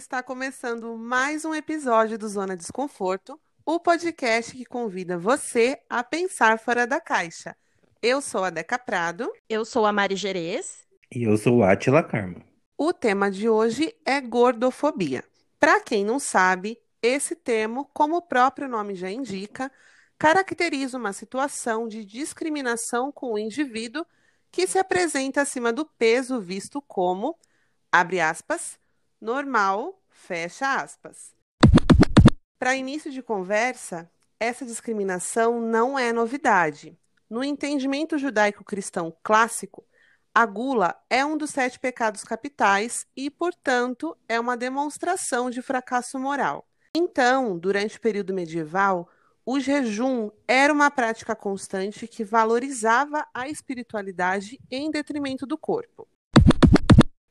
Está começando mais um episódio do Zona Desconforto, o podcast que convida você a pensar fora da caixa. Eu sou a Deca Prado. Eu sou a Mari Gerês. E eu sou o Atila Carmo. O tema de hoje é gordofobia. Para quem não sabe, esse termo, como o próprio nome já indica, caracteriza uma situação de discriminação com o indivíduo que se apresenta acima do peso visto como, abre aspas, normal, fecha aspas. Para início de conversa, essa discriminação não é novidade. No entendimento judaico-cristão clássico, a gula é um dos sete pecados capitais e, portanto, é uma demonstração de fracasso moral. Então, durante o período medieval, o jejum era uma prática constante que valorizava a espiritualidade em detrimento do corpo.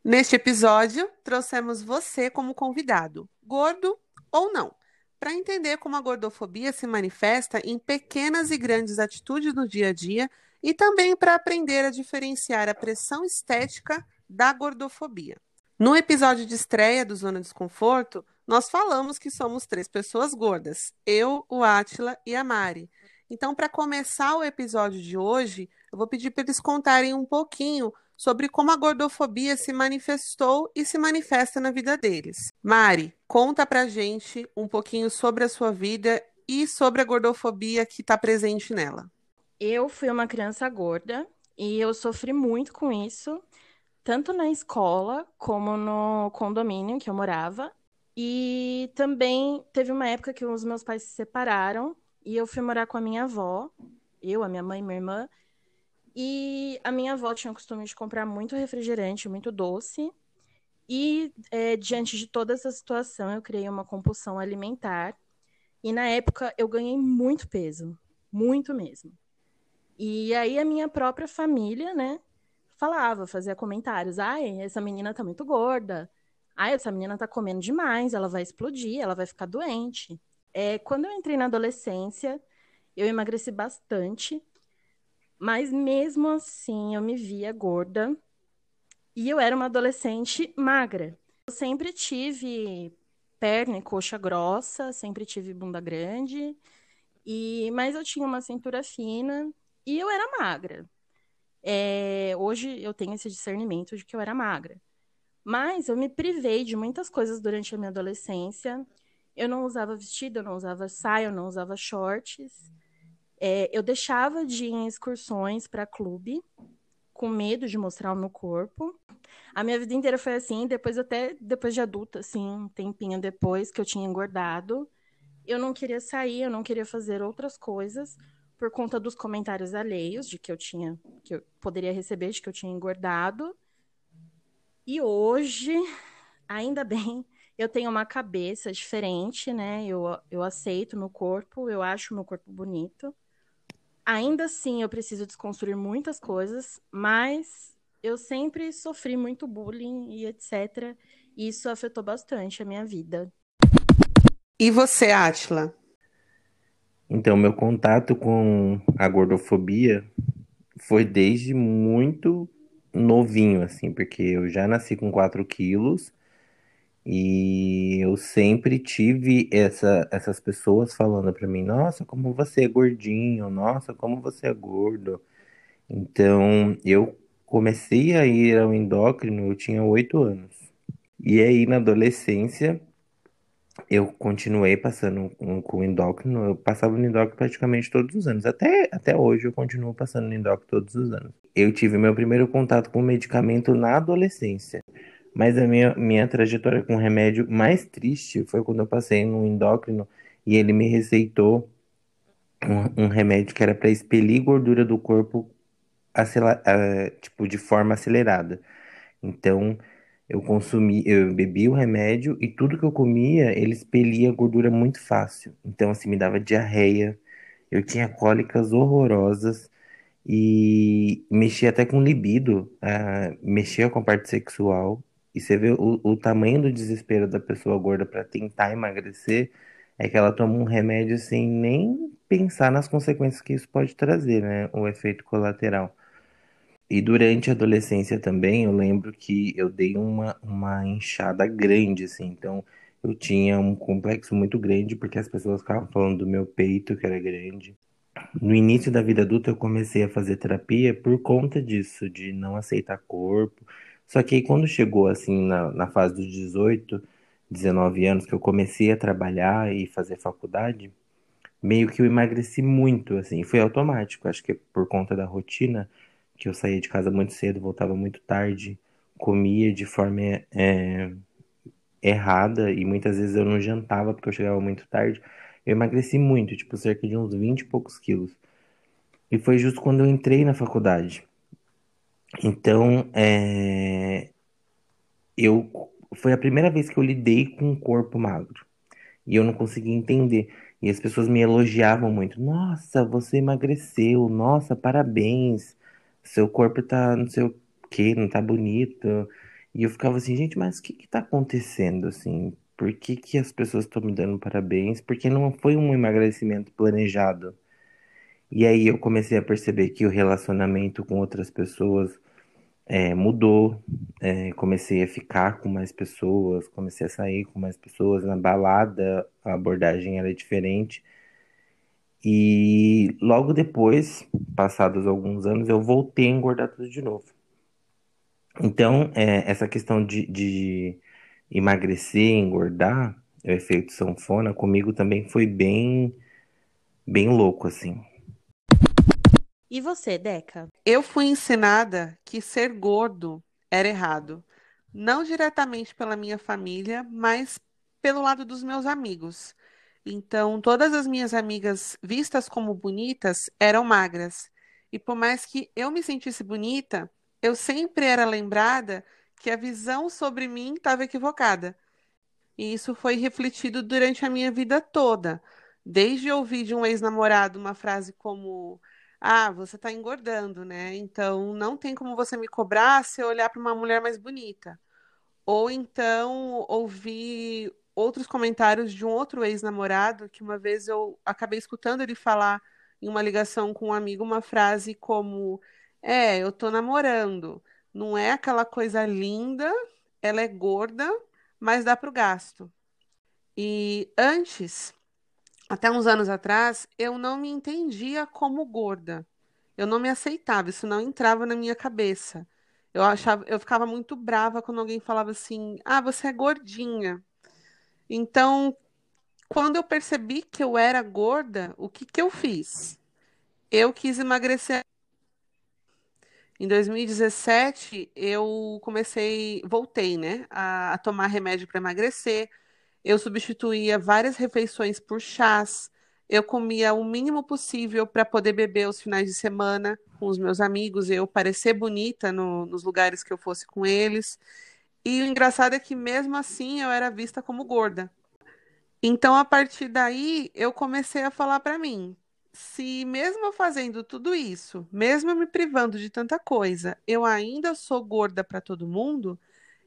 Neste episódio, trouxemos você como convidado, gordo ou não, para entender como a gordofobia se manifesta em pequenas e grandes atitudes no dia a dia e também para aprender a diferenciar a pressão estética da gordofobia. No episódio de estreia do Zona Desconforto, nós falamos que somos três pessoas gordas: eu, o Átila e a Mari. Então, para começar o episódio de hoje, eu vou pedir para eles contarem um pouquinho sobre como a gordofobia se manifestou e se manifesta na vida deles. Mari, conta pra gente um pouquinho sobre a sua vida e sobre a gordofobia que está presente nela. Eu fui uma criança gorda e eu sofri muito com isso, tanto na escola como no condomínio que eu morava. E também teve uma época que os meus pais se separaram e eu fui morar com a minha avó, eu, a minha mãe e minha irmã. E a minha avó tinha o costume de comprar muito refrigerante, muito doce. E é, diante de toda essa situação, eu criei uma compulsão alimentar. E na época eu ganhei muito peso, muito mesmo. E aí a minha própria família, né, falava, fazia comentários: ai, essa menina tá muito gorda ah, essa menina tá comendo demais, ela vai explodir, ela vai ficar doente. É, quando eu entrei na adolescência, eu emagreci bastante, mas mesmo assim eu me via gorda e eu era uma adolescente magra. Eu sempre tive perna e coxa grossa, sempre tive bunda grande, e mas eu tinha uma cintura fina e eu era magra. É, hoje eu tenho esse discernimento de que eu era magra. Mas eu me privei de muitas coisas durante a minha adolescência. Eu não usava vestido, eu não usava saia, eu não usava shorts. É, eu deixava de ir em excursões para clube, com medo de mostrar o meu corpo. A minha vida inteira foi assim, depois até depois de adulta, assim, um tempinho depois que eu tinha engordado, eu não queria sair, eu não queria fazer outras coisas por conta dos comentários alheios de que eu tinha, que eu poderia receber de que eu tinha engordado. E hoje, ainda bem, eu tenho uma cabeça diferente, né? Eu, eu aceito meu corpo, eu acho meu corpo bonito. Ainda assim, eu preciso desconstruir muitas coisas, mas eu sempre sofri muito bullying e etc. E isso afetou bastante a minha vida. E você, Atila? Então, meu contato com a gordofobia foi desde muito novinho, assim, porque eu já nasci com 4 quilos e eu sempre tive essa, essas pessoas falando pra mim: Nossa, como você é gordinho, nossa, como você é gordo. Então eu comecei a ir ao endócrino, eu tinha 8 anos. E aí na adolescência eu continuei passando com o endócrino, eu passava no endócrino praticamente todos os anos. Até, até hoje eu continuo passando no endócrino todos os anos. Eu tive meu primeiro contato com medicamento na adolescência. Mas a minha, minha trajetória com remédio mais triste foi quando eu passei no endócrino e ele me receitou um, um remédio que era para expelir gordura do corpo tipo, de forma acelerada. Então, eu consumi, eu bebi o remédio e tudo que eu comia, ele expelia gordura muito fácil. Então, assim, me dava diarreia, eu tinha cólicas horrorosas e mexia até com libido, uh, mexia com a parte sexual. E você vê o, o tamanho do desespero da pessoa gorda para tentar emagrecer, é que ela toma um remédio sem nem pensar nas consequências que isso pode trazer, né? O efeito colateral. E durante a adolescência também, eu lembro que eu dei uma, uma inchada grande, assim. Então, eu tinha um complexo muito grande porque as pessoas ficavam falando do meu peito, que era grande. No início da vida adulta, eu comecei a fazer terapia por conta disso, de não aceitar corpo. Só que aí, quando chegou, assim, na, na fase dos 18, 19 anos, que eu comecei a trabalhar e fazer faculdade, meio que eu emagreci muito, assim. Foi automático, acho que é por conta da rotina que eu saía de casa muito cedo, voltava muito tarde, comia de forma é, errada e muitas vezes eu não jantava porque eu chegava muito tarde. Eu emagreci muito, tipo, cerca de uns 20 e poucos quilos. E foi justo quando eu entrei na faculdade. Então, é... eu foi a primeira vez que eu lidei com um corpo magro. E eu não conseguia entender. E as pessoas me elogiavam muito. Nossa, você emagreceu. Nossa, parabéns seu corpo tá não sei o que, não tá bonito. E eu ficava assim, gente, mas o que que tá acontecendo, assim? Por que que as pessoas estão me dando parabéns? Porque não foi um emagrecimento planejado. E aí eu comecei a perceber que o relacionamento com outras pessoas é, mudou. É, comecei a ficar com mais pessoas, comecei a sair com mais pessoas. Na balada, a abordagem era diferente. E logo depois, passados alguns anos, eu voltei a engordar tudo de novo. Então, é, essa questão de, de emagrecer, engordar, o efeito sanfona, comigo também foi bem, bem louco, assim. E você, Deca? Eu fui ensinada que ser gordo era errado. Não diretamente pela minha família, mas pelo lado dos meus amigos. Então, todas as minhas amigas vistas como bonitas eram magras. E por mais que eu me sentisse bonita, eu sempre era lembrada que a visão sobre mim estava equivocada. E isso foi refletido durante a minha vida toda. Desde ouvir de um ex-namorado uma frase como: Ah, você está engordando, né? Então não tem como você me cobrar se eu olhar para uma mulher mais bonita. Ou então ouvir outros comentários de um outro ex-namorado que uma vez eu acabei escutando ele falar em uma ligação com um amigo uma frase como: É, eu tô namorando. Não é aquela coisa linda, ela é gorda, mas dá pro gasto. E antes, até uns anos atrás, eu não me entendia como gorda. Eu não me aceitava, isso não entrava na minha cabeça. Eu achava, eu ficava muito brava quando alguém falava assim: "Ah, você é gordinha". Então, quando eu percebi que eu era gorda, o que que eu fiz? Eu quis emagrecer. Em 2017, eu comecei, voltei, né, a, a tomar remédio para emagrecer. Eu substituía várias refeições por chás. Eu comia o mínimo possível para poder beber os finais de semana com os meus amigos, eu parecer bonita no, nos lugares que eu fosse com eles. E o engraçado é que mesmo assim eu era vista como gorda. Então, a partir daí, eu comecei a falar para mim, se mesmo fazendo tudo isso, mesmo me privando de tanta coisa, eu ainda sou gorda para todo mundo,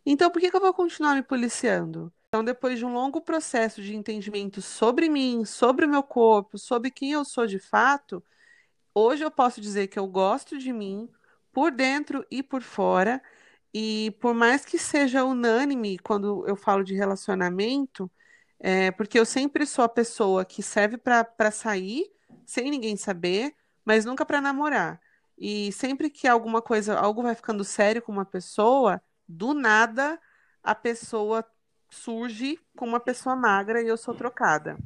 então por que que eu vou continuar me policiando? Então, depois de um longo processo de entendimento sobre mim, sobre o meu corpo, sobre quem eu sou de fato, hoje eu posso dizer que eu gosto de mim, por dentro e por fora, e por mais que seja unânime quando eu falo de relacionamento, é, porque eu sempre sou a pessoa que serve para sair sem ninguém saber, mas nunca para namorar. E sempre que alguma coisa, algo vai ficando sério com uma pessoa, do nada a pessoa surge com uma pessoa magra e eu sou trocada.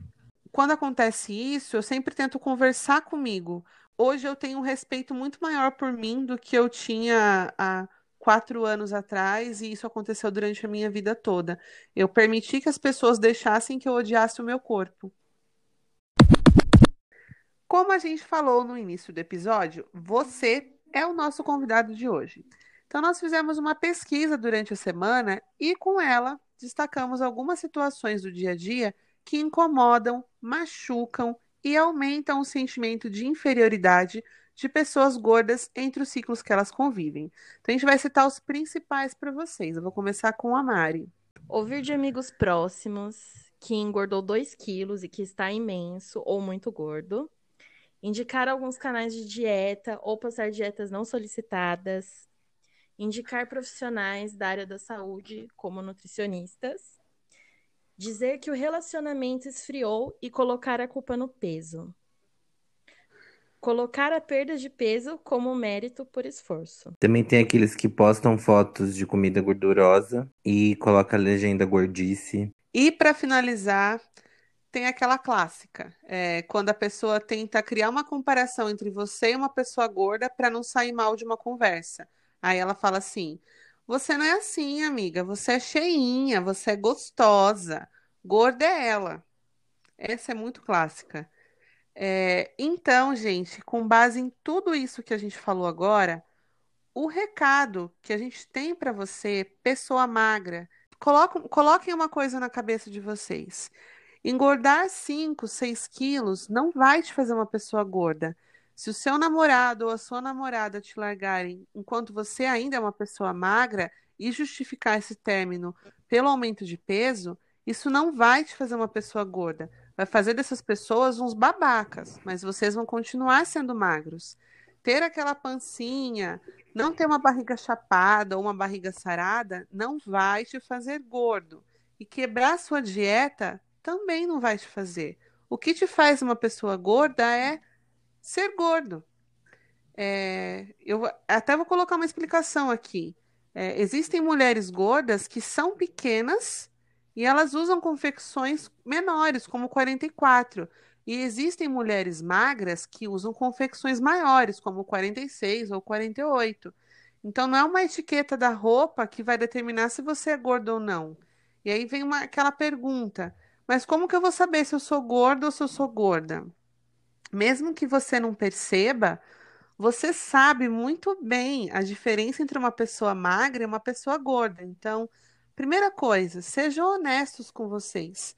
Quando acontece isso, eu sempre tento conversar comigo. Hoje eu tenho um respeito muito maior por mim do que eu tinha há quatro anos atrás e isso aconteceu durante a minha vida toda. Eu permiti que as pessoas deixassem que eu odiasse o meu corpo. Como a gente falou no início do episódio, você é o nosso convidado de hoje. Então, nós fizemos uma pesquisa durante a semana e, com ela, destacamos algumas situações do dia a dia que incomodam, machucam e aumentam o sentimento de inferioridade de pessoas gordas entre os ciclos que elas convivem. Então, a gente vai citar os principais para vocês. Eu vou começar com a Mari. Ouvir de amigos próximos que engordou 2 quilos e que está imenso ou muito gordo. indicar alguns canais de dieta ou passar dietas não solicitadas, indicar profissionais da área da saúde, como nutricionistas, dizer que o relacionamento esfriou e colocar a culpa no peso. Colocar a perda de peso como mérito por esforço. Também tem aqueles que postam fotos de comida gordurosa e coloca a legenda gordice. E para finalizar, tem aquela clássica, é, quando a pessoa tenta criar uma comparação entre você e uma pessoa gorda para não sair mal de uma conversa. Aí ela fala assim: Você não é assim, amiga, você é cheinha, você é gostosa, gorda é ela. Essa é muito clássica. É, então, gente, com base em tudo isso que a gente falou agora, o recado que a gente tem para você, pessoa magra, coloquem, coloquem uma coisa na cabeça de vocês. Engordar 5, 6 quilos não vai te fazer uma pessoa gorda. Se o seu namorado ou a sua namorada te largarem enquanto você ainda é uma pessoa magra e justificar esse término pelo aumento de peso, isso não vai te fazer uma pessoa gorda. Vai fazer dessas pessoas uns babacas, mas vocês vão continuar sendo magros. Ter aquela pancinha, não ter uma barriga chapada ou uma barriga sarada, não vai te fazer gordo. E quebrar sua dieta também não vai te fazer. O que te faz uma pessoa gorda é ser gordo. É, eu até vou colocar uma explicação aqui. É, existem mulheres gordas que são pequenas e elas usam confecções menores, como 44. E existem mulheres magras que usam confecções maiores, como 46 ou 48. Então não é uma etiqueta da roupa que vai determinar se você é gordo ou não. E aí vem uma, aquela pergunta: mas como que eu vou saber se eu sou gordo ou se eu sou gorda? Mesmo que você não perceba, você sabe muito bem a diferença entre uma pessoa magra e uma pessoa gorda. Então, primeira coisa, sejam honestos com vocês.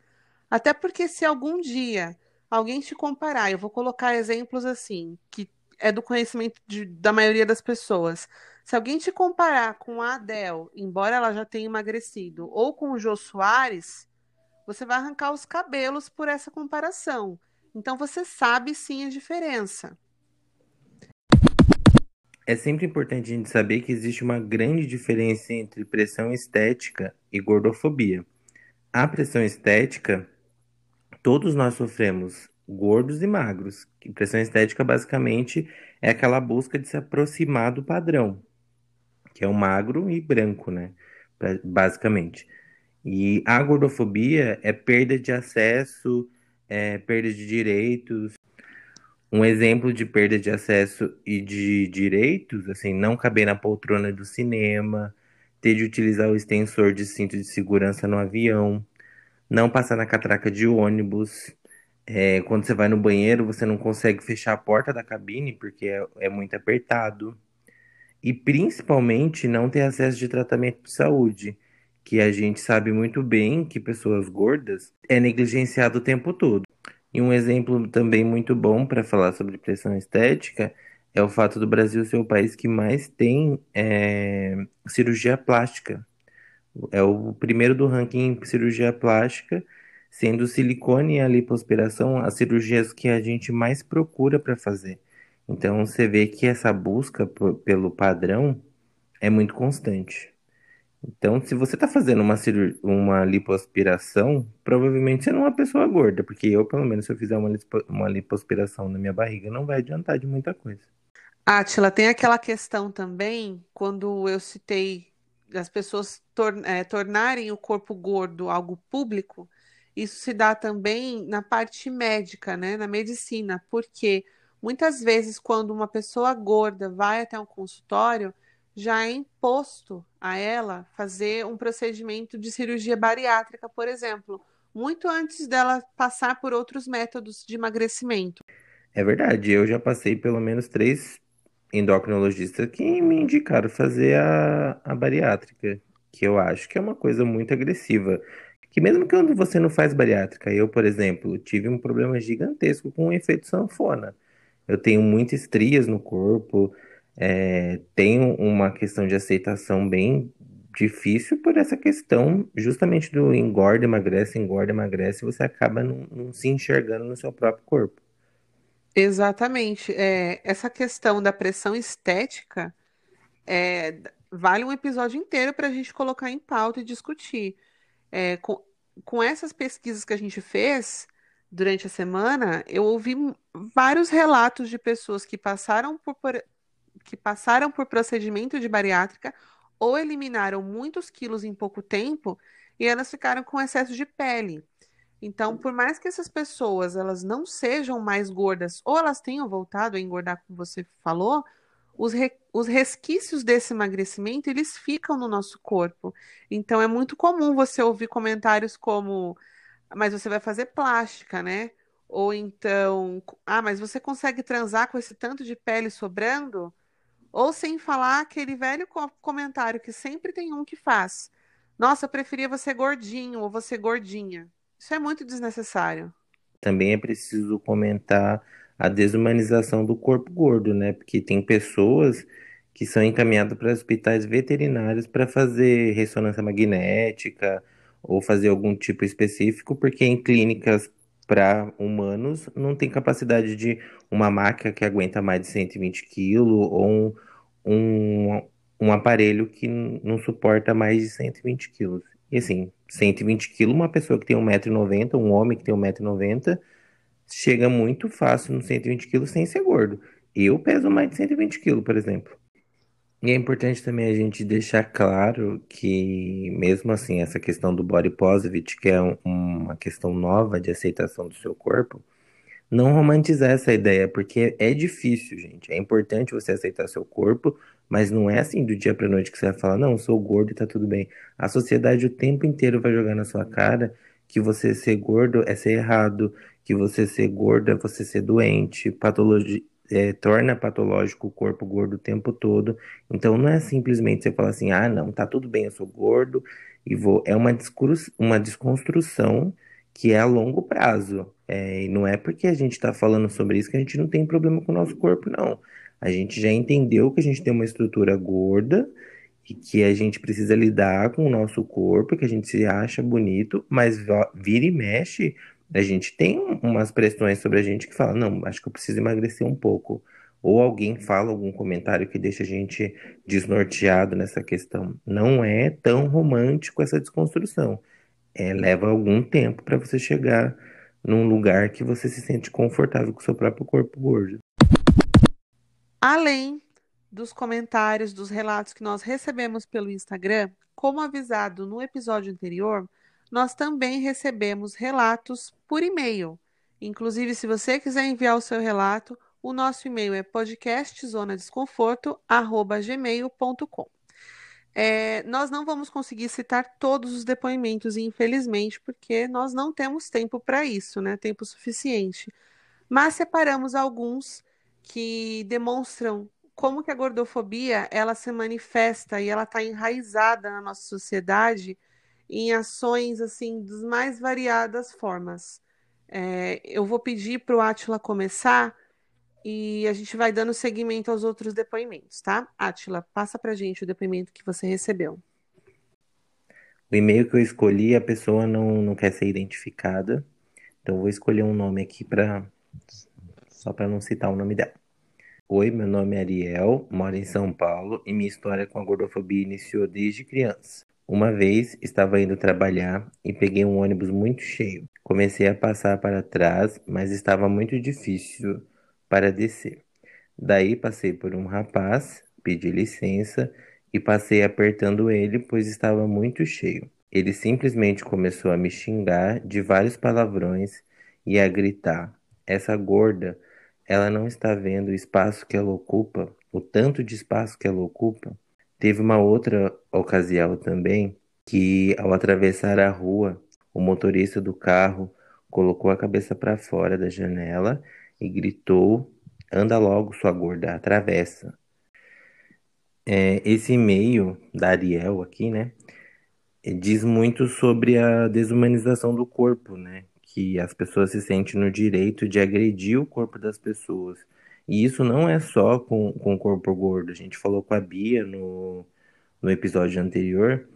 Até porque se algum dia alguém te comparar, eu vou colocar exemplos assim, que é do conhecimento de, da maioria das pessoas. Se alguém te comparar com a Adele, embora ela já tenha emagrecido, ou com o Jô Soares, você vai arrancar os cabelos por essa comparação. Então você sabe sim a diferença. É sempre importante a gente saber que existe uma grande diferença entre pressão estética e gordofobia. A pressão estética, todos nós sofremos, gordos e magros. E pressão estética basicamente é aquela busca de se aproximar do padrão, que é o magro e branco, né? Basicamente. E a gordofobia é perda de acesso é, perda de direitos. Um exemplo de perda de acesso e de direitos, assim, não caber na poltrona do cinema, ter de utilizar o extensor de cinto de segurança no avião, não passar na catraca de ônibus. É, quando você vai no banheiro, você não consegue fechar a porta da cabine porque é, é muito apertado. E principalmente não ter acesso de tratamento de saúde que a gente sabe muito bem que pessoas gordas é negligenciado o tempo todo. E um exemplo também muito bom para falar sobre pressão estética é o fato do Brasil ser o país que mais tem é, cirurgia plástica. É o primeiro do ranking em cirurgia plástica, sendo o silicone e a lipoaspiração as cirurgias que a gente mais procura para fazer. Então você vê que essa busca pelo padrão é muito constante. Então, se você está fazendo uma, uma lipoaspiração, provavelmente você não é uma pessoa gorda, porque eu, pelo menos, se eu fizer uma, lipo uma lipoaspiração na minha barriga, não vai adiantar de muita coisa. Átila, tem aquela questão também, quando eu citei as pessoas tor é, tornarem o corpo gordo algo público, isso se dá também na parte médica, né, na medicina, porque muitas vezes quando uma pessoa gorda vai até um consultório, já é imposto a ela fazer um procedimento de cirurgia bariátrica, por exemplo, muito antes dela passar por outros métodos de emagrecimento. É verdade, eu já passei pelo menos três endocrinologistas que me indicaram fazer a, a bariátrica, que eu acho que é uma coisa muito agressiva. Que mesmo que você não faz bariátrica, eu, por exemplo, tive um problema gigantesco com o efeito sanfona. Eu tenho muitas estrias no corpo, é, tem uma questão de aceitação bem difícil por essa questão justamente do engorda, emagrece, engorda, emagrece, você acaba não, não se enxergando no seu próprio corpo. Exatamente. É, essa questão da pressão estética é, vale um episódio inteiro para a gente colocar em pauta e discutir. É, com, com essas pesquisas que a gente fez durante a semana, eu ouvi vários relatos de pessoas que passaram por- que passaram por procedimento de bariátrica ou eliminaram muitos quilos em pouco tempo e elas ficaram com excesso de pele. Então, por mais que essas pessoas elas não sejam mais gordas ou elas tenham voltado a engordar, como você falou, os, re- os resquícios desse emagrecimento eles ficam no nosso corpo. Então, é muito comum você ouvir comentários como, mas você vai fazer plástica, né? Ou então, ah, mas você consegue transar com esse tanto de pele sobrando? Ou sem falar aquele velho co- comentário que sempre tem um que faz. Nossa, eu preferia você gordinho ou você gordinha. Isso é muito desnecessário. Também é preciso comentar a desumanização do corpo gordo, né? Porque tem pessoas que são encaminhadas para hospitais veterinários para fazer ressonância magnética ou fazer algum tipo específico, porque em clínicas para humanos não tem capacidade de uma maca que aguenta mais de 120 quilos ou um, um, um aparelho que não suporta mais de 120 quilos. E assim, 120 quilos, uma pessoa que tem um metro e noventa, um homem que tem um metro e noventa chega muito fácil nos 120 quilos sem ser gordo. Eu peso mais de 120 quilos, por exemplo. E é importante também a gente deixar claro que, mesmo assim, essa questão do body positive, que é um- uma questão nova de aceitação do seu corpo, não romantizar essa ideia, porque é difícil, gente. É importante você aceitar seu corpo, mas não é assim do dia pra noite que você vai falar, não, sou gordo e tá tudo bem. A sociedade o tempo inteiro vai jogar na sua cara que você ser gordo é ser errado, que você ser gordo é você ser doente, patologia, é, torna patológico o corpo gordo o tempo todo. Então não é simplesmente você falar assim, ah, não, tá tudo bem, eu sou gordo e vou. É uma uma desconstrução que é a longo prazo. É, e não é porque a gente está falando sobre isso que a gente não tem problema com o nosso corpo, não. A gente já entendeu que a gente tem uma estrutura gorda e que a gente precisa lidar com o nosso corpo, que a gente se acha bonito, mas vira e mexe, a gente tem um- umas pressões sobre a gente que fala, não, acho que eu preciso emagrecer um pouco. Ou alguém fala algum comentário que deixa a gente desnorteado nessa questão. Não é tão romântico essa desconstrução. É, leva algum tempo para você chegar num lugar que você se sente confortável com o seu próprio corpo gordo. Além dos comentários, dos relatos que nós recebemos pelo Instagram, como avisado no episódio anterior, nós também recebemos relatos por e-mail. Inclusive, se você quiser enviar o seu relato, o nosso e-mail é podcastzonadesconforto@gmail.com. É, nós não vamos conseguir citar todos os depoimentos, infelizmente, porque nós não temos tempo para isso, né? Tempo suficiente. Mas separamos alguns que demonstram como que a gordofobia ela se manifesta e ela está enraizada na nossa sociedade em ações assim das mais variadas formas. É, eu vou pedir para o Átila começar e a gente vai dando seguimento aos outros depoimentos, tá? Átila, passa para gente o depoimento que você recebeu. O e-mail que eu escolhi, a pessoa não, não quer ser identificada, então eu vou escolher um nome aqui para só para não citar o nome dela. Oi, meu nome é Ariel, moro em São Paulo e minha história com a gordofobia iniciou desde criança. Uma vez estava indo trabalhar e peguei um ônibus muito cheio. Comecei a passar para trás, mas estava muito difícil para descer. Daí passei por um rapaz, pedi licença e passei apertando ele, pois estava muito cheio. Ele simplesmente começou a me xingar de vários palavrões e a gritar: Essa gorda, ela não está vendo o espaço que ela ocupa, o tanto de espaço que ela ocupa. Teve uma outra ocasião também que, ao atravessar a rua, o motorista do carro colocou a cabeça para fora da janela e gritou: Anda logo, sua gorda, atravessa. É, esse e-mail da Ariel aqui, né, diz muito sobre a desumanização do corpo, né, que as pessoas se sentem no direito de agredir o corpo das pessoas. E isso não é só com, com o corpo gordo. A gente falou com a Bia no, no episódio anterior.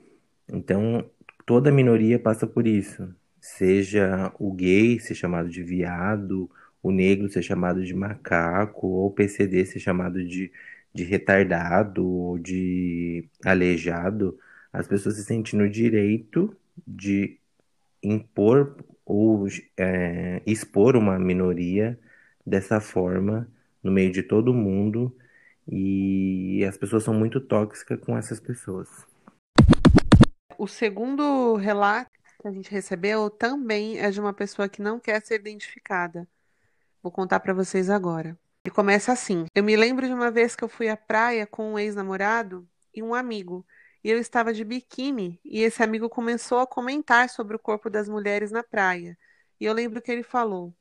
Então, toda minoria passa por isso. Seja o gay ser chamado de viado, o negro ser chamado de macaco, ou o PCD ser chamado de, de retardado, ou de aleijado, as pessoas se sentem no direito de impor ou é, expor uma minoria dessa forma no meio de todo mundo e as pessoas são muito tóxicas com essas pessoas. O segundo relato que a gente recebeu também é de uma pessoa que não quer ser identificada. Vou contar para vocês agora. E começa assim: Eu me lembro de uma vez que eu fui à praia com um ex-namorado e um amigo. E eu estava de biquíni e esse amigo começou a comentar sobre o corpo das mulheres na praia. E eu lembro que ele falou: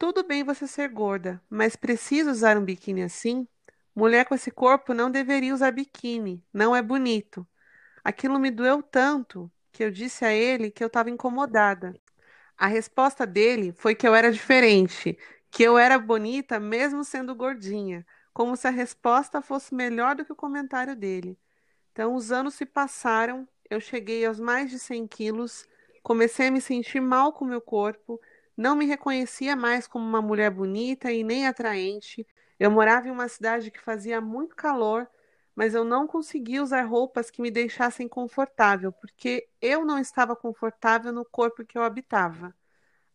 Tudo bem você ser gorda, mas precisa usar um biquíni assim? Mulher com esse corpo não deveria usar biquíni, não é bonito. Aquilo me doeu tanto que eu disse a ele que eu estava incomodada. A resposta dele foi que eu era diferente, que eu era bonita mesmo sendo gordinha, como se a resposta fosse melhor do que o comentário dele. Então, os anos se passaram, eu cheguei aos mais de 100 quilos, comecei a me sentir mal com meu corpo, não me reconhecia mais como uma mulher bonita e nem atraente. Eu morava em uma cidade que fazia muito calor, mas eu não conseguia usar roupas que me deixassem confortável, porque eu não estava confortável no corpo que eu habitava.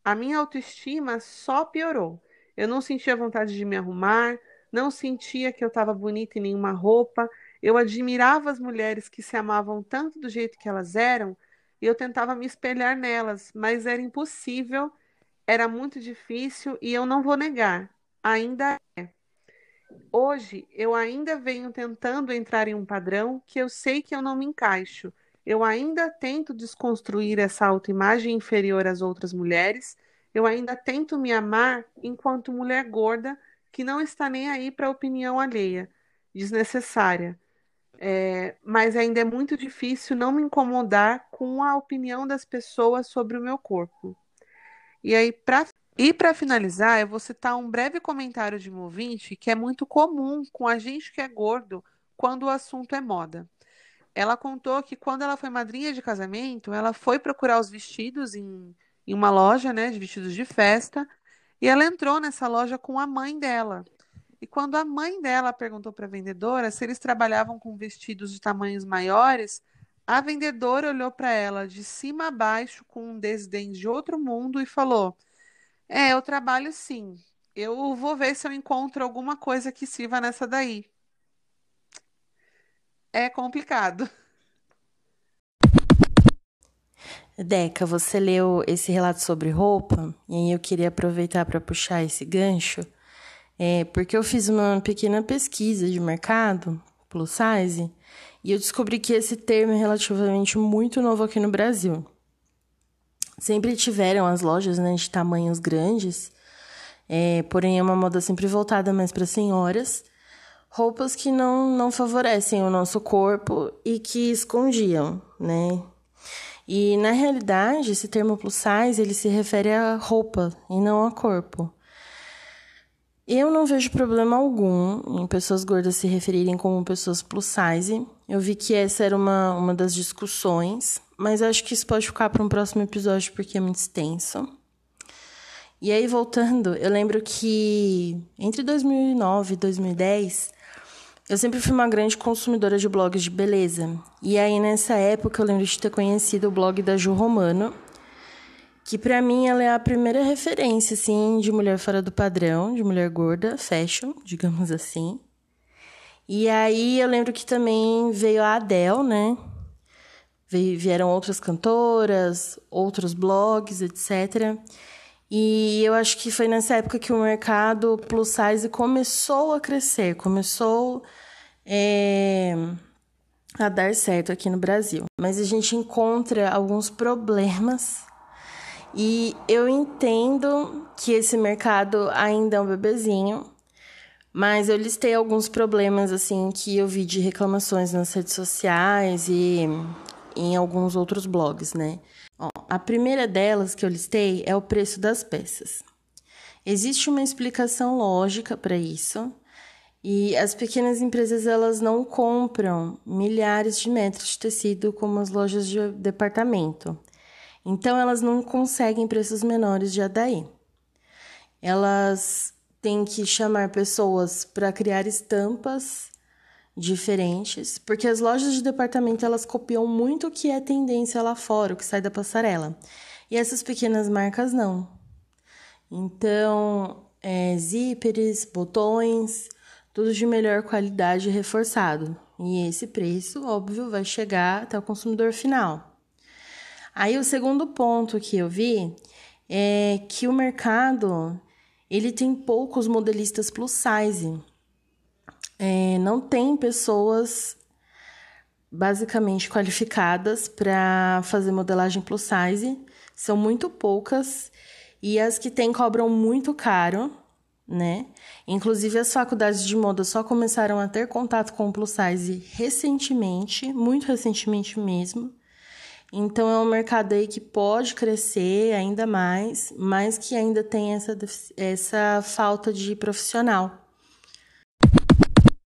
A minha autoestima só piorou. Eu não sentia vontade de me arrumar, não sentia que eu estava bonita em nenhuma roupa. Eu admirava as mulheres que se amavam tanto do jeito que elas eram e eu tentava me espelhar nelas, mas era impossível, era muito difícil e eu não vou negar, ainda é. Hoje eu ainda venho tentando entrar em um padrão que eu sei que eu não me encaixo. Eu ainda tento desconstruir essa autoimagem inferior às outras mulheres. Eu ainda tento me amar enquanto mulher gorda que não está nem aí para a opinião alheia, desnecessária. É, mas ainda é muito difícil não me incomodar com a opinião das pessoas sobre o meu corpo. E aí, para e para finalizar, eu vou citar um breve comentário de um ouvinte que é muito comum com a gente que é gordo quando o assunto é moda. Ela contou que quando ela foi madrinha de casamento, ela foi procurar os vestidos em, em uma loja, né, de vestidos de festa, e ela entrou nessa loja com a mãe dela. E quando a mãe dela perguntou para a vendedora se eles trabalhavam com vestidos de tamanhos maiores, a vendedora olhou para ela de cima a baixo com um desdém de outro mundo e falou: é, eu trabalho sim. Eu vou ver se eu encontro alguma coisa que sirva nessa daí. É complicado. Deca, você leu esse relato sobre roupa e aí eu queria aproveitar para puxar esse gancho, é, porque eu fiz uma pequena pesquisa de mercado plus size e eu descobri que esse termo é relativamente muito novo aqui no Brasil sempre tiveram as lojas né, de tamanhos grandes, é, porém é uma moda sempre voltada mais para senhoras, roupas que não, não favorecem o nosso corpo e que escondiam, né? E na realidade, esse termo plus size ele se refere a roupa e não a corpo. Eu não vejo problema algum em pessoas gordas se referirem como pessoas plus size. Eu vi que essa era uma, uma das discussões mas acho que isso pode ficar para um próximo episódio porque é muito extenso. E aí, voltando, eu lembro que entre 2009 e 2010, eu sempre fui uma grande consumidora de blogs de beleza. E aí, nessa época, eu lembro de ter conhecido o blog da Ju Romano, que para mim ela é a primeira referência, assim, de mulher fora do padrão, de mulher gorda, fashion, digamos assim. E aí, eu lembro que também veio a Adele, né? vieram outras cantoras, outros blogs, etc. E eu acho que foi nessa época que o mercado plus size começou a crescer, começou é, a dar certo aqui no Brasil. Mas a gente encontra alguns problemas e eu entendo que esse mercado ainda é um bebezinho, mas eu listei alguns problemas assim que eu vi de reclamações nas redes sociais e em alguns outros blogs, né? Ó, a primeira delas que eu listei é o preço das peças. Existe uma explicação lógica para isso. E as pequenas empresas elas não compram milhares de metros de tecido como as lojas de departamento. Então elas não conseguem preços menores de daí. elas têm que chamar pessoas para criar estampas diferentes, porque as lojas de departamento elas copiam muito o que é tendência lá fora, o que sai da passarela. E essas pequenas marcas não. Então, é, zíperes, botões, tudo de melhor qualidade reforçado. E esse preço, óbvio, vai chegar até o consumidor final. Aí o segundo ponto que eu vi é que o mercado ele tem poucos modelistas plus size. É, não tem pessoas basicamente qualificadas para fazer modelagem plus size. São muito poucas e as que tem cobram muito caro, né? Inclusive as faculdades de moda só começaram a ter contato com o plus size recentemente, muito recentemente mesmo. Então é um mercado aí que pode crescer ainda mais, mas que ainda tem essa, essa falta de profissional.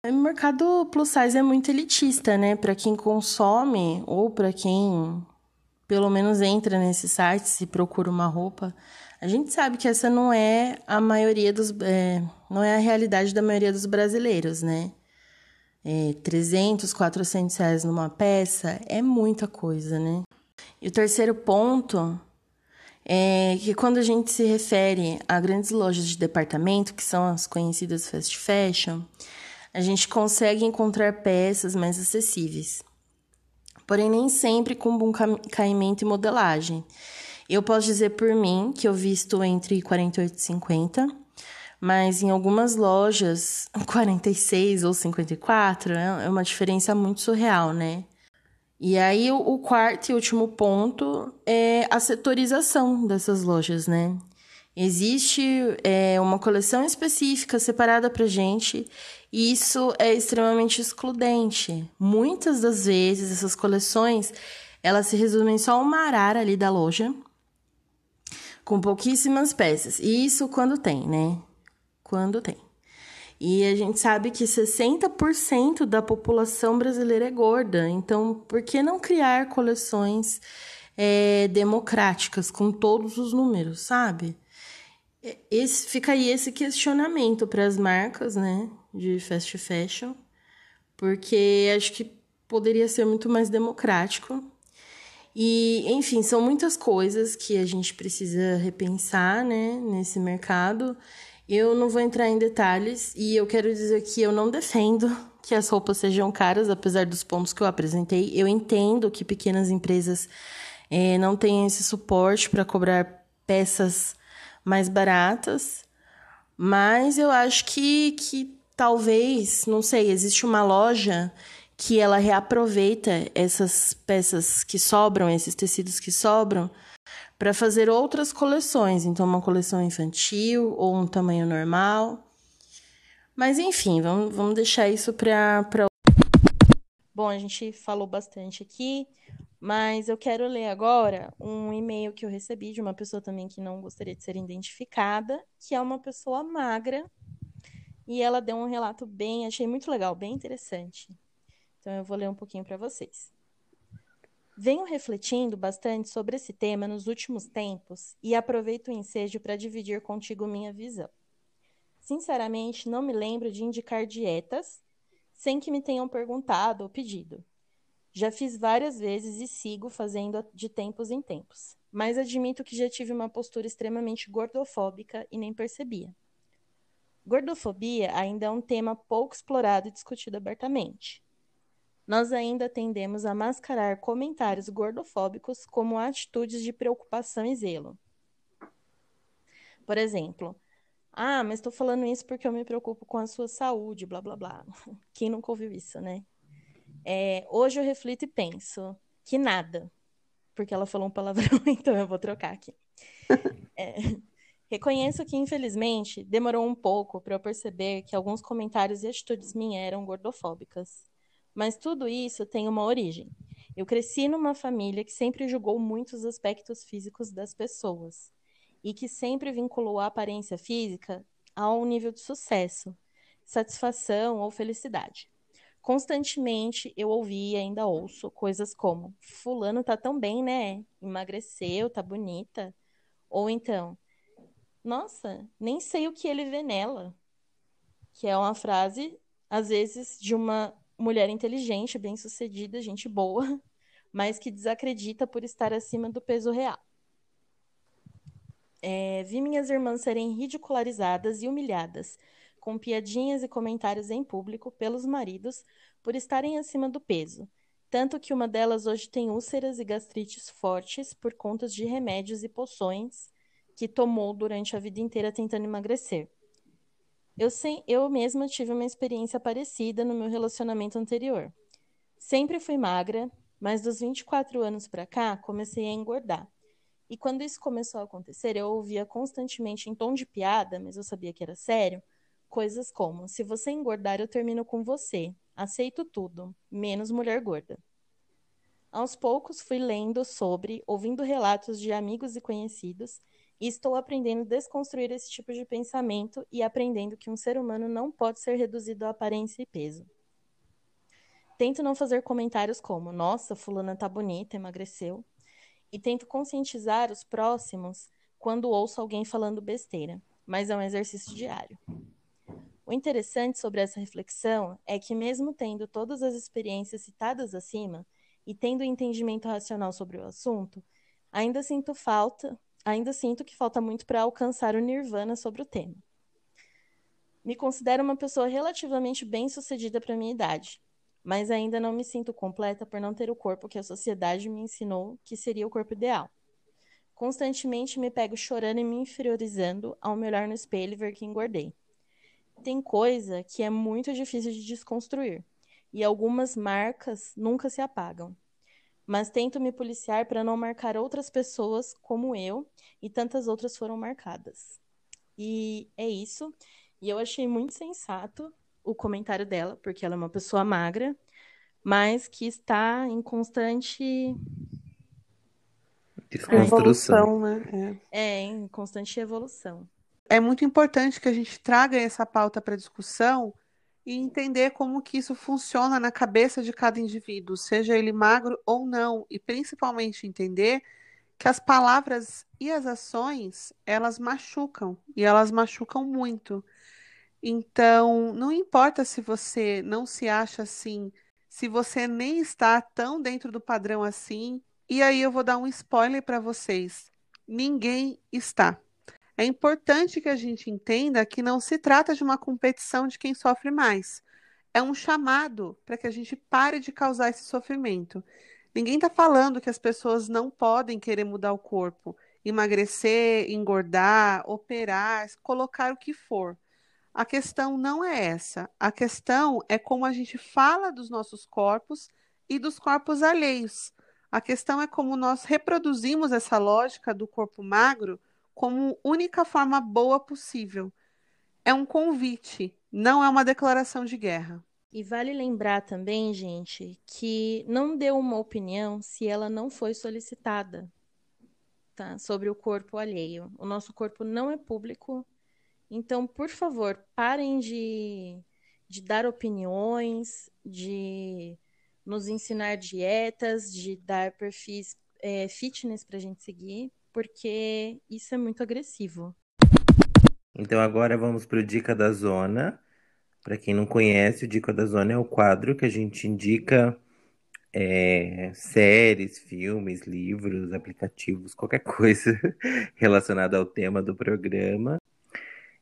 O mercado plus size é muito elitista, né? Para quem consome ou para quem pelo menos entra nesse site e procura uma roupa, a gente sabe que essa não é a maioria dos. É, não é a realidade da maioria dos brasileiros, né? É, 300, 400 reais numa peça é muita coisa, né? E o terceiro ponto é que quando a gente se refere a grandes lojas de departamento, que são as conhecidas fast fashion, a gente consegue encontrar peças mais acessíveis. Porém, nem sempre com bom caimento e modelagem. Eu posso dizer por mim que eu visto entre 48 e 50, mas em algumas lojas 46 ou 54 é uma diferença muito surreal, né? E aí o quarto e último ponto é a setorização dessas lojas, né? Existe é, uma coleção específica separada para gente e isso é extremamente excludente. Muitas das vezes essas coleções elas se resumem só a uma arara ali da loja com pouquíssimas peças. E isso quando tem, né? Quando tem. E a gente sabe que 60% da população brasileira é gorda. Então, por que não criar coleções é, democráticas com todos os números, sabe? Esse, fica aí esse questionamento para as marcas, né, de fast fashion, porque acho que poderia ser muito mais democrático e, enfim, são muitas coisas que a gente precisa repensar, né, nesse mercado. Eu não vou entrar em detalhes e eu quero dizer que eu não defendo que as roupas sejam caras, apesar dos pontos que eu apresentei. Eu entendo que pequenas empresas é, não têm esse suporte para cobrar peças mais baratas, mas eu acho que, que talvez, não sei, existe uma loja que ela reaproveita essas peças que sobram, esses tecidos que sobram, para fazer outras coleções. Então, uma coleção infantil ou um tamanho normal. Mas, enfim, vamos, vamos deixar isso para. Pra... Bom, a gente falou bastante aqui, mas eu quero ler agora um e-mail que eu recebi de uma pessoa também que não gostaria de ser identificada, que é uma pessoa magra. E ela deu um relato bem, achei muito legal, bem interessante. Então eu vou ler um pouquinho para vocês. Venho refletindo bastante sobre esse tema nos últimos tempos e aproveito o ensejo para dividir contigo minha visão. Sinceramente, não me lembro de indicar dietas sem que me tenham perguntado ou pedido. Já fiz várias vezes e sigo fazendo de tempos em tempos, mas admito que já tive uma postura extremamente gordofóbica e nem percebia. Gordofobia ainda é um tema pouco explorado e discutido abertamente nós ainda tendemos a mascarar comentários gordofóbicos como atitudes de preocupação e zelo. Por exemplo, ah, mas estou falando isso porque eu me preocupo com a sua saúde, blá blá blá. Quem nunca ouviu isso, né? É, hoje eu reflito e penso que nada, porque ela falou um palavrão, então eu vou trocar aqui. É, reconheço que, infelizmente, demorou um pouco para eu perceber que alguns comentários e atitudes minhas eram gordofóbicas. Mas tudo isso tem uma origem. Eu cresci numa família que sempre julgou muitos aspectos físicos das pessoas e que sempre vinculou a aparência física a um nível de sucesso, satisfação ou felicidade. Constantemente eu ouvi e ainda ouço coisas como: Fulano tá tão bem, né? Emagreceu, tá bonita. Ou então, Nossa, nem sei o que ele vê nela. Que é uma frase, às vezes, de uma mulher inteligente, bem-sucedida, gente boa, mas que desacredita por estar acima do peso real. É, vi minhas irmãs serem ridicularizadas e humilhadas, com piadinhas e comentários em público pelos maridos por estarem acima do peso. Tanto que uma delas hoje tem úlceras e gastrites fortes por conta de remédios e poções que tomou durante a vida inteira tentando emagrecer. Eu, sem, eu mesma tive uma experiência parecida no meu relacionamento anterior. Sempre fui magra, mas dos 24 anos para cá comecei a engordar. E quando isso começou a acontecer, eu ouvia constantemente em tom de piada, mas eu sabia que era sério, coisas como: se você engordar, eu termino com você. Aceito tudo, menos mulher gorda. Aos poucos fui lendo sobre, ouvindo relatos de amigos e conhecidos, e estou aprendendo a desconstruir esse tipo de pensamento e aprendendo que um ser humano não pode ser reduzido a aparência e peso. Tento não fazer comentários como: nossa, fulana tá bonita, emagreceu, e tento conscientizar os próximos quando ouço alguém falando besteira, mas é um exercício diário. O interessante sobre essa reflexão é que, mesmo tendo todas as experiências citadas acima e tendo entendimento racional sobre o assunto, ainda sinto falta, ainda sinto que falta muito para alcançar o nirvana sobre o tema. Me considero uma pessoa relativamente bem-sucedida para minha idade, mas ainda não me sinto completa por não ter o corpo que a sociedade me ensinou que seria o corpo ideal. Constantemente me pego chorando e me inferiorizando ao me olhar no espelho e ver que engordei. Tem coisa que é muito difícil de desconstruir, e algumas marcas nunca se apagam. Mas tento me policiar para não marcar outras pessoas como eu e tantas outras foram marcadas. E é isso. E eu achei muito sensato o comentário dela, porque ela é uma pessoa magra, mas que está em constante desconstrução, né? É. é, em constante evolução. É muito importante que a gente traga essa pauta para discussão e entender como que isso funciona na cabeça de cada indivíduo, seja ele magro ou não, e principalmente entender que as palavras e as ações, elas machucam, e elas machucam muito. Então, não importa se você não se acha assim, se você nem está tão dentro do padrão assim, e aí eu vou dar um spoiler para vocês. Ninguém está. É importante que a gente entenda que não se trata de uma competição de quem sofre mais. É um chamado para que a gente pare de causar esse sofrimento. Ninguém está falando que as pessoas não podem querer mudar o corpo, emagrecer, engordar, operar, colocar o que for. A questão não é essa. A questão é como a gente fala dos nossos corpos e dos corpos alheios. A questão é como nós reproduzimos essa lógica do corpo magro como única forma boa possível. É um convite, não é uma declaração de guerra. E vale lembrar também, gente, que não dê uma opinião se ela não foi solicitada tá? sobre o corpo alheio. O nosso corpo não é público, então, por favor, parem de, de dar opiniões, de nos ensinar dietas, de dar perfis é, fitness para a gente seguir, porque isso é muito agressivo. Então agora vamos para o Dica da Zona. Para quem não conhece, o Dica da Zona é o quadro que a gente indica é, séries, filmes, livros, aplicativos, qualquer coisa relacionada ao tema do programa.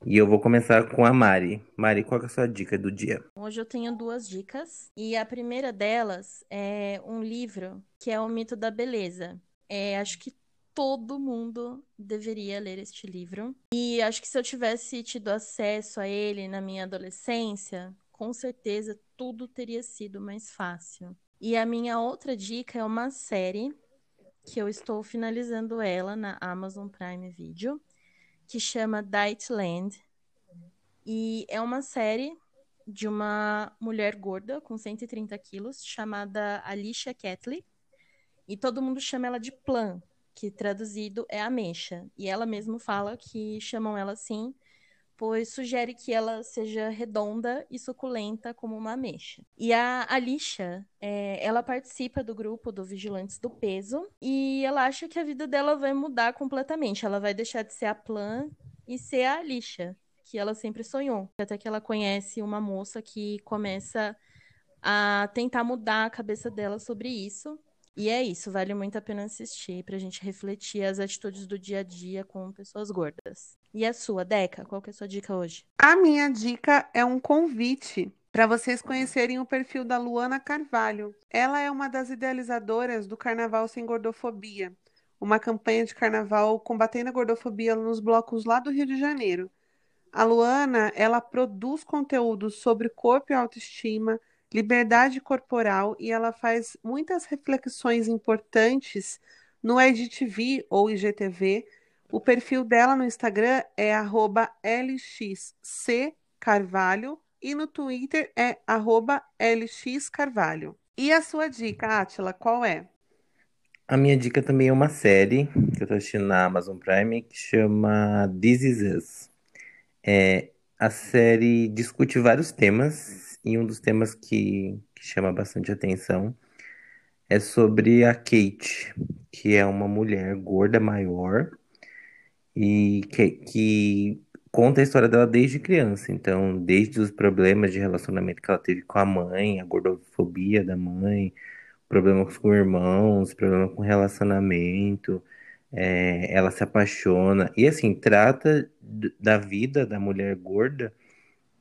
E eu vou começar com a Mari. Mari, qual é a sua dica do dia? Hoje eu tenho duas dicas. E a primeira delas é um livro que é O Mito da Beleza. É, acho que todo mundo deveria ler este livro. E acho que se eu tivesse tido acesso a ele na minha adolescência, com certeza tudo teria sido mais fácil. E a minha outra dica é uma série que eu estou finalizando ela na Amazon Prime Video que chama Dietland. E é uma série de uma mulher gorda com 130 quilos chamada Alicia Catley. E todo mundo chama ela de Plan, que traduzido é ameixa. E ela mesma fala que chamam ela assim pois sugere que ela seja redonda e suculenta como uma ameixa. E a Alicia, é, ela participa do grupo do Vigilantes do Peso e ela acha que a vida dela vai mudar completamente. Ela vai deixar de ser a Plan e ser a lixa que ela sempre sonhou. Até que ela conhece uma moça que começa a tentar mudar a cabeça dela sobre isso. E é isso, vale muito a pena assistir pra gente refletir as atitudes do dia a dia com pessoas gordas. E a sua, Deca? Qual que é a sua dica hoje? A minha dica é um convite para vocês conhecerem o perfil da Luana Carvalho. Ela é uma das idealizadoras do Carnaval Sem Gordofobia, uma campanha de carnaval combatendo a gordofobia nos blocos lá do Rio de Janeiro. A Luana, ela produz conteúdo sobre corpo e autoestima, liberdade corporal e ela faz muitas reflexões importantes no EdTV ou IGTV. O perfil dela no Instagram é lxccarvalho e no Twitter é lxcarvalho. E a sua dica, Atila, qual é? A minha dica também é uma série que eu tô assistindo na Amazon Prime que chama This Is Us. É, a série discute vários temas e um dos temas que, que chama bastante atenção é sobre a Kate, que é uma mulher gorda maior e que, que conta a história dela desde criança. Então, desde os problemas de relacionamento que ela teve com a mãe, a gordofobia da mãe, problemas com irmãos, problema com relacionamento, é, ela se apaixona. E assim, trata da vida da mulher gorda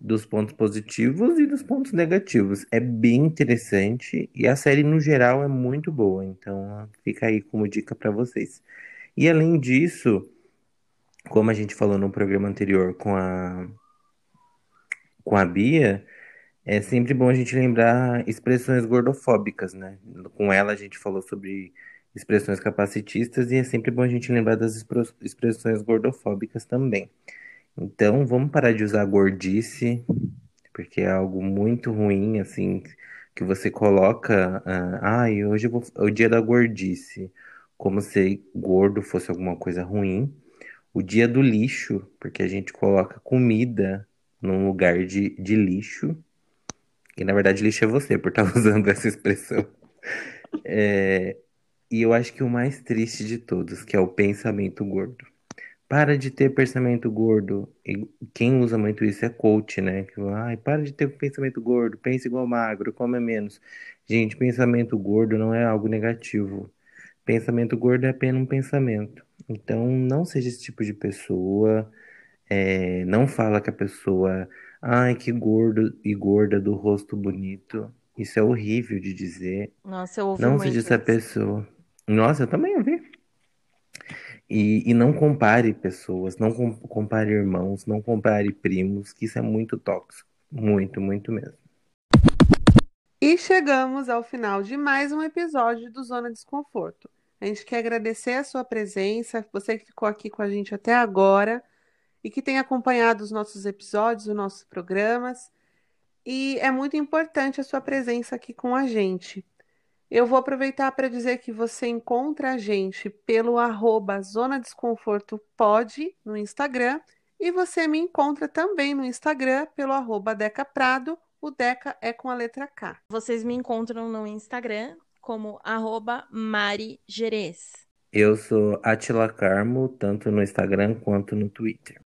dos pontos positivos e dos pontos negativos. É bem interessante e a série no geral é muito boa, então fica aí como dica para vocês. E além disso, como a gente falou no programa anterior com a com a Bia, é sempre bom a gente lembrar expressões gordofóbicas, né? Com ela a gente falou sobre expressões capacitistas e é sempre bom a gente lembrar das expressões gordofóbicas também. Então, vamos parar de usar gordice, porque é algo muito ruim, assim, que você coloca. Ah, ai, hoje vou, é o dia da gordice, como se gordo fosse alguma coisa ruim. O dia do lixo, porque a gente coloca comida num lugar de, de lixo. E na verdade, lixo é você por estar usando essa expressão. É, e eu acho que o mais triste de todos, que é o pensamento gordo. Para de ter pensamento gordo. E quem usa muito isso é coach, né? Que, Ai, para de ter pensamento gordo, pense igual magro, come menos. Gente, pensamento gordo não é algo negativo. Pensamento gordo é apenas um pensamento. Então, não seja esse tipo de pessoa. É, não fala que a pessoa, ai, que gordo e gorda do rosto bonito. Isso é horrível de dizer. Nossa, eu ouvi Não muito seja essa isso. pessoa. Nossa, eu também ouvi. E, e não compare pessoas, não com- compare irmãos, não compare primos, que isso é muito tóxico. Muito, muito mesmo. E chegamos ao final de mais um episódio do Zona Desconforto. A gente quer agradecer a sua presença, você que ficou aqui com a gente até agora e que tem acompanhado os nossos episódios, os nossos programas. E é muito importante a sua presença aqui com a gente. Eu vou aproveitar para dizer que você encontra a gente pelo arroba Zona Desconforto Pod no Instagram e você me encontra também no Instagram pelo arroba Deca Prado. O Deca é com a letra K. Vocês me encontram no Instagram como arroba Mari Gerês. Eu sou Atila Carmo, tanto no Instagram quanto no Twitter.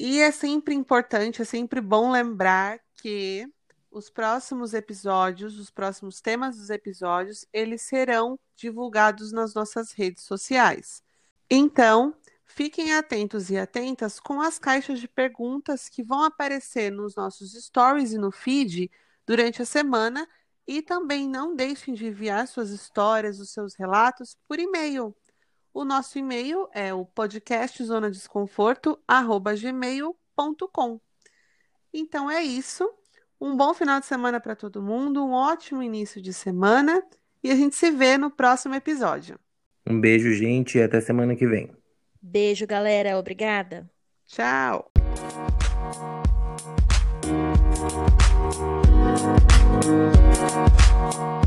E é sempre importante, é sempre bom lembrar que os próximos episódios, os próximos temas dos episódios, eles serão divulgados nas nossas redes sociais. Então, fiquem atentos e atentas com as caixas de perguntas que vão aparecer nos nossos stories e no feed durante a semana. E também não deixem de enviar suas histórias, os seus relatos por e-mail. O nosso e-mail é o podcastzonadesconforto@gmail.com. Então é isso. Um bom final de semana para todo mundo, um ótimo início de semana e a gente se vê no próximo episódio. Um beijo, gente, e até semana que vem. Beijo, galera. Obrigada. Tchau. Thank you.